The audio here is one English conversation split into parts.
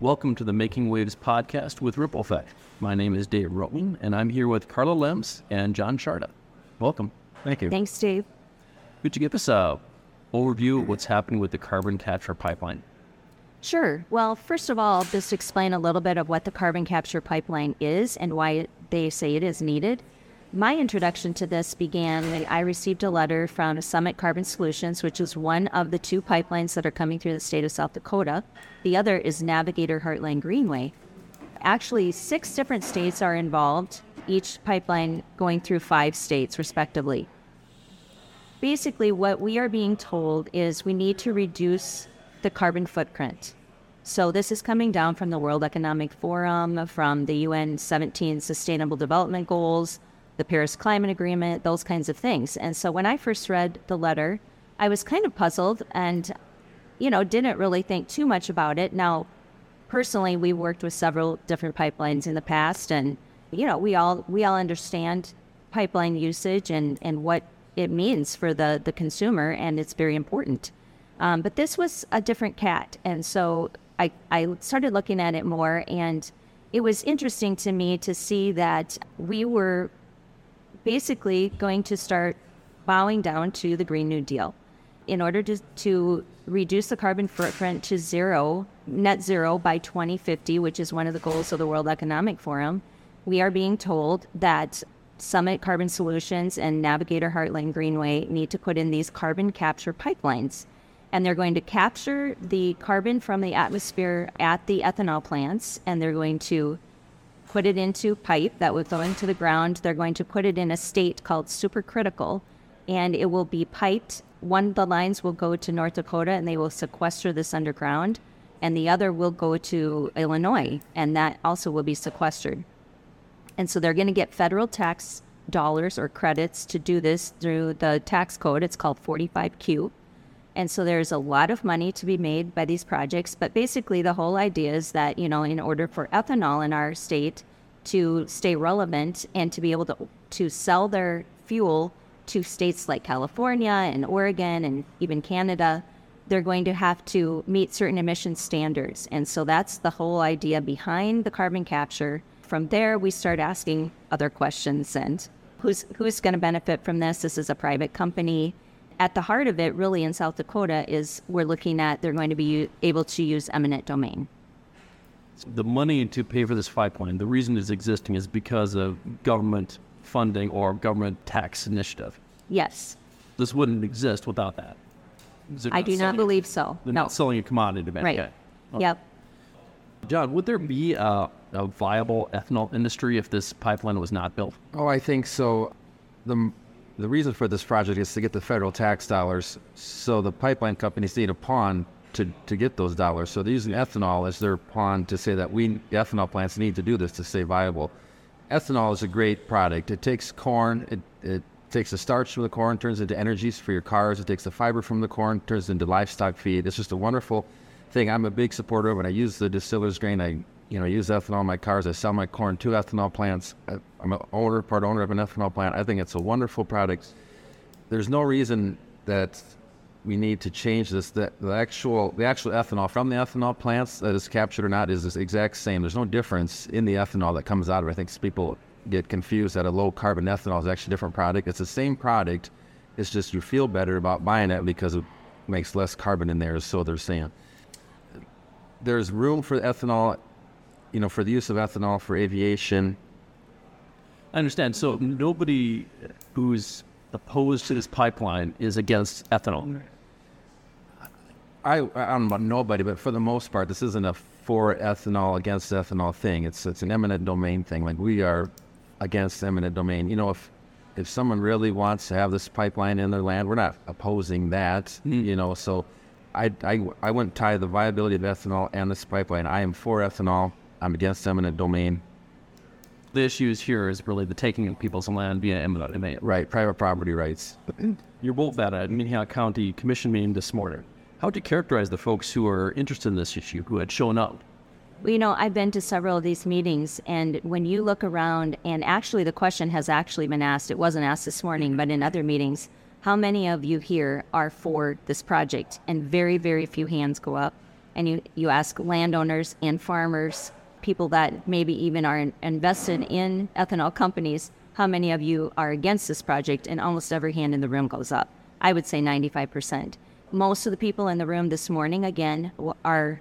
Welcome to the Making Waves podcast with Ripple Effect. My name is Dave Rotman, and I'm here with Karla Lems and John Sjaarda. Welcome. Thank you. Thanks, Dave. Could you give us a overview of what's happening with the carbon capture pipeline? Sure. Well, first of all, just explain a little bit of what the carbon capture pipeline is and why they say it is needed. My introduction to this began when I received a letter from Summit Carbon Solutions, which is one of the two pipelines that are coming through the state of South Dakota. The other is Navigator Heartland Greenway. Actually, six different states are involved, each pipeline going through five states, respectively. Basically, what we are being told is we need to reduce the carbon footprint. So, this is coming down from the World Economic Forum, from the UN 17 Sustainable Development Goals, the Paris Climate Agreement, those kinds of things. And so when I first read the letter, I was kind of puzzled and, you know, didn't really think too much about it. Now, personally, we worked with several different pipelines in the past, and you know, we all we all understand pipeline usage and and what it means for the the consumer, and it's very important. Um, but this was a different cat, and so I I started looking at it more, and it was interesting to me to see that we were basically going to start bowing down to the Green New Deal. In order to, to reduce the carbon footprint to zero, net zero by 2050, which is one of the goals of the World Economic Forum, we are being told that Summit Carbon Solutions and Navigator Heartland Greenway need to put in these carbon capture pipelines. And they're going to capture the carbon from the atmosphere at the ethanol plants, and they're going to put it into pipe that will go into the ground. They're going to put it in a state called supercritical, and it will be piped. One of the lines will go to North Dakota, and they will sequester this underground, and the other will go to Illinois, and that also will be sequestered. And so they're going to get federal tax dollars or credits to do this through the tax code. It's called 45Q. And so there's a lot of money to be made by these projects. But basically, the whole idea is that, you know, in order for ethanol in our state to stay relevant and to be able to, to sell their fuel to states like California and Oregon and even Canada, they're going to have to meet certain emission standards. And so that's the whole idea behind the carbon capture. From there, we start asking other questions and who's, who's going to benefit from this? This is a private company at the heart of it, really in South Dakota, is we're looking at they're going to be able to use eminent domain. The money to pay for this pipeline, the reason it's existing is because of government funding or government tax initiative. Yes. This wouldn't exist without that. I do not believe so. They're no. not selling a commodity. to Right. Okay. Yep. John, would there be a, a viable ethanol industry if this pipeline was not built? Oh, I think so. The the reason for this project is to get the federal tax dollars. So the pipeline companies need a pawn to, to get those dollars. So they're using ethanol as their pawn to say that we, ethanol plants, need to do this to stay viable. Ethanol is a great product. It takes corn, it, it takes the starch from the corn, turns into energies for your cars. It takes the fiber from the corn, turns into livestock feed. It's just a wonderful thing. I'm a big supporter of it. I use the distiller's grain. I you know, use ethanol in my cars. I sell my corn to ethanol plants. Uh, I'm an owner, part owner of an ethanol plant. I think it's a wonderful product. There's no reason that we need to change this. The, the actual the actual ethanol from the ethanol plants that is captured or not is the exact same. There's no difference in the ethanol that comes out of it. I think people get confused that a low carbon ethanol is actually a different product. It's the same product. It's just you feel better about buying it because it makes less carbon in there, so they're saying. There's room for ethanol you know, for the use of ethanol for aviation. I understand. So nobody who's opposed to this pipeline is against ethanol. I, I don't know about nobody, but for the most part, this isn't a for ethanol against ethanol thing. It's it's an eminent domain thing. Like we are against eminent domain. You know, if if someone really wants to have this pipeline in their land, we're not opposing that. Mm. You know, so I, I I wouldn't tie the viability of ethanol and this pipeline. I am for ethanol. I'm against eminent domain. The issues here is really the taking of people's land via eminent domain. Right, private property rights. You're both at a Minnehaha County Commission meeting this morning. How would you characterize the folks who are interested in this issue, who had shown up? Well, you know, I've been to several of these meetings, and when you look around, and actually the question has actually been asked, it wasn't asked this morning, but in other meetings, how many of you here are for this project? And very, very few hands go up. and you, you ask landowners and farmers, people that maybe even are in, invested in ethanol companies, how many of you are against this project? And almost every hand in the room goes up. I would say 95%. Most of the people in the room this morning, again, are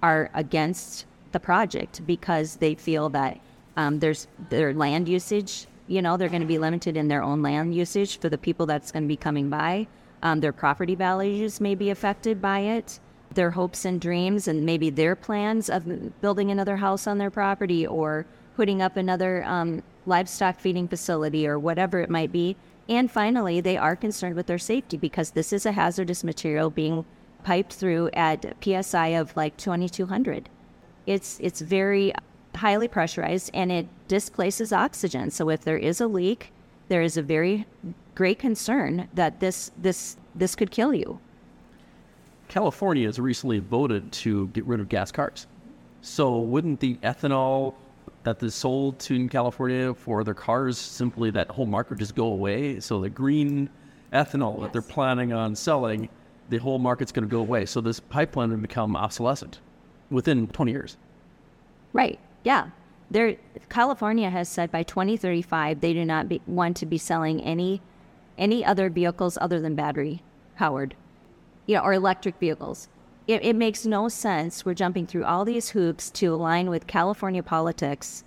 are against the project because they feel that um, there's their land usage. You know, they're going to be limited in their own land usage for the people that's going to be coming by. Um, their property values may be affected by it. Their hopes and dreams, and maybe their plans of building another house on their property or putting up another um, livestock feeding facility or whatever it might be. And finally, they are concerned with their safety because this is a hazardous material being piped through at psi of like 2200 it's it's very highly pressurized and it displaces oxygen. So if there is a leak there is a very great concern that this this this could kill you California has recently voted to get rid of gas cars. So wouldn't the ethanol that is sold to in California for their cars simply that whole market just go away? So the green ethanol that they're planning on selling, the whole market's going to go away. So this pipeline would become obsolescent within 20 years. right yeah there california has said by 2035 they do not be, want to be selling any any other vehicles other than battery powered you know, or electric vehicles. It, it makes no sense. We're jumping through all these hoops to align with California politics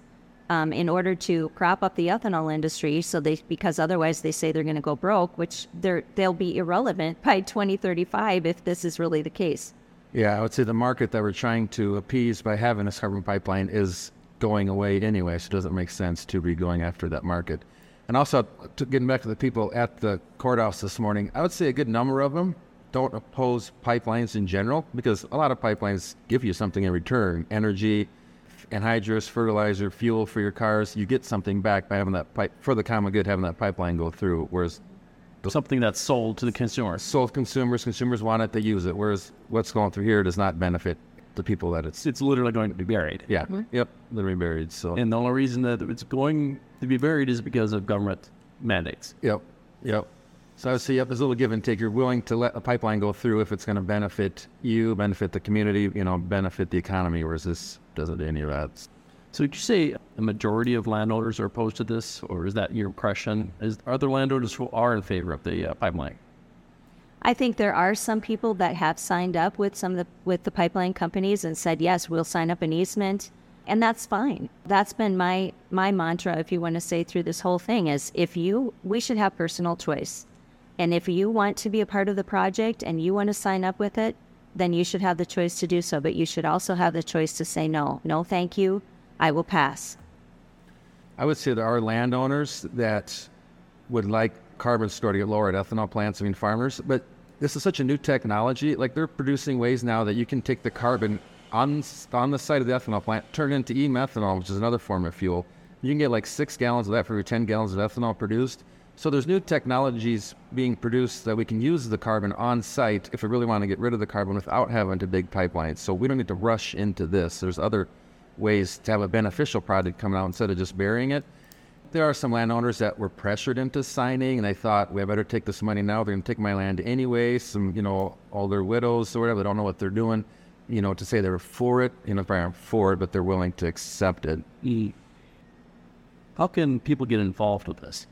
um, in order to prop up the ethanol industry. So they, because otherwise they say they're going to go broke, which they're they'll be irrelevant by 2035 if this is really the case. Yeah, I would say the market that we're trying to appease by having this carbon pipeline is going away anyway, so it doesn't make sense to be going after that market. And also, getting back to the people at the courthouse this morning, I would say a good number of them don't oppose pipelines in general because a lot of pipelines give you something in return energy, anhydrous, fertilizer, fuel for your cars. You get something back by having that pipe, for the common good, having that pipeline go through. Whereas Something that's sold to the consumer. sold consumers, consumers want it, they use it. Whereas what's going through here does not benefit the people that it's, It's literally going to be buried. yeah, mm-hmm. yep, literally buried. So, And the only reason that it's going to be buried is because of government mandates. Yep, yep. So I would say, yep, there's a little give and take. You're willing to let a pipeline go through if it's going to benefit you, benefit the community, you know, benefit the economy, whereas this doesn't do any of that. So would you say a majority of landowners are opposed to this, or is that your impression? Is are there landowners who are in favor of the uh, pipeline? I think there are some people that have signed up with some of the with the pipeline companies and said yes, we'll sign up an easement, and that's fine. That's been my my mantra, if you want to say through this whole thing, is if you we should have personal choice, and if you want to be a part of the project and you want to sign up with it, then you should have the choice to do so. But you should also have the choice to say no, no, thank you, I will pass. I would say there are landowners that would like carbon store to get lower at ethanol plants, I mean farmers, but this is such a new technology. Like they're producing ways now that you can take the carbon on, on the site of the ethanol plant, turn it into e-methanol, which is another form of fuel. You can get like six gallons of that for every 10 gallons of ethanol produced. So there's new technologies being produced that we can use the carbon on site if we really want to get rid of the carbon without having to dig pipelines. So we don't need to rush into this. There's other ways to have a beneficial product coming out instead of just burying it. There are some landowners that were pressured into signing, and they thought, "We better take this money now. They're going to take my land anyway." Some, you know, older widows or whatever, they don't know what they're doing. You know, to say they're for it, you know, probably aren't for it, but they're willing to accept it. Mm. How can people get involved with this?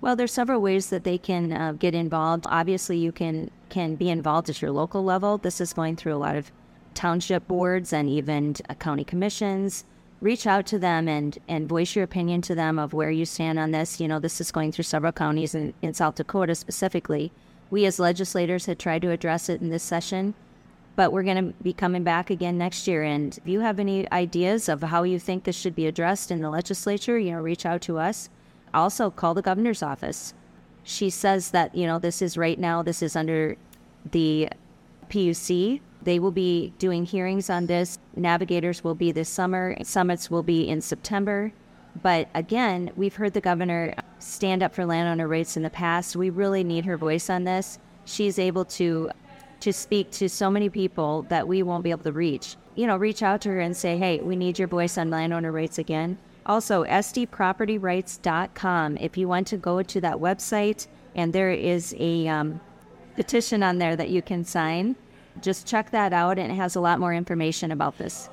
Well, there's several ways that they can uh, get involved. Obviously, you can can be involved at your local level. This is going through a lot of township boards and even uh, county commissions. Reach out to them and and voice your opinion to them of where you stand on this. You know, this is going through several counties in, in South Dakota specifically. We as legislators had tried to address it in this session, but we're going to be coming back again next year. And if you have any ideas of how you think this should be addressed in the legislature, you know, reach out to us also call the governor's office. She says that, you know, this is right now, this is under the PUC. They will be doing hearings on this. Navigators will be this summer, summits will be in September. But again, we've heard the governor stand up for landowner rights in the past. We really need her voice on this. She's able to to speak to so many people that we won't be able to reach. You know, reach out to her and say, "Hey, we need your voice on landowner rights again." Also, sdpropertyrights.com. If you want to go to that website, and there is a um, petition on there that you can sign, just check that out, and it has a lot more information about this.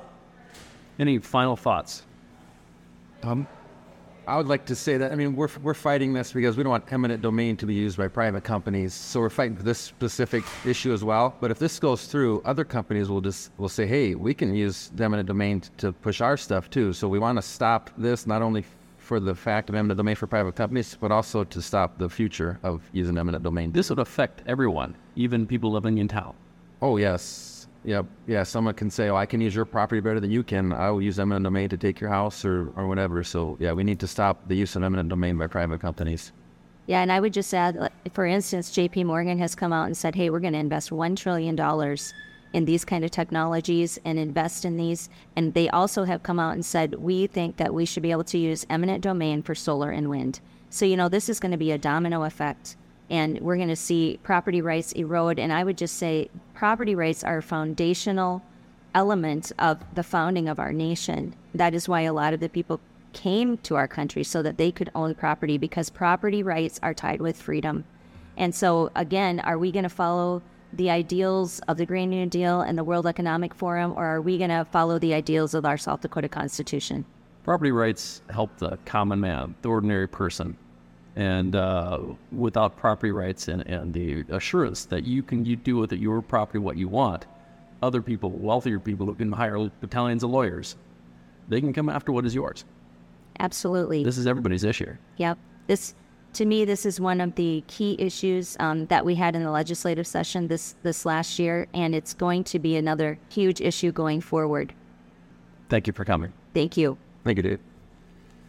Any final thoughts? Um, I would like to say that I mean we're we're fighting this because we don't want eminent domain to be used by private companies. So we're fighting for this specific issue as well. But if this goes through, other companies will just will say, hey, we can use eminent domain to push our stuff too. So we want to stop this not only for the fact of eminent domain for private companies, but also to stop the future of using eminent domain. This would affect everyone, even people living in town. Oh yes. Yep. Yeah. Someone can say, "Oh, I can use your property better than you can. I will use eminent domain to take your house or, or whatever." So yeah, we need to stop the use of eminent domain by private companies. Yeah, and I would just add, for instance, J.P. Morgan has come out and said, "Hey, we're going to invest one trillion dollars in these kind of technologies and invest in these." And they also have come out and said, "We think that we should be able to use eminent domain for solar and wind." So you know, this is going to be a domino effect and we're going to see property rights erode. And I would just say property rights are a foundational element of the founding of our nation. That is why a lot of the people came to our country so that they could own property because property rights are tied with freedom. And so, again, are we going to follow the ideals of the Green New Deal and the World Economic Forum, or are we going to follow the ideals of our South Dakota Constitution? Property rights help the common man, the ordinary person, and uh, without property rights and, and the assurance that you can you do with it your property what you want, other people, wealthier people who can hire battalions of lawyers, they can come after what is yours. Absolutely. This is everybody's issue. Yep. This, to me, this is one of the key issues um, that we had in the legislative session this this last year, and it's going to be another huge issue going forward. Thank you for coming. Thank you. Thank you, Dave.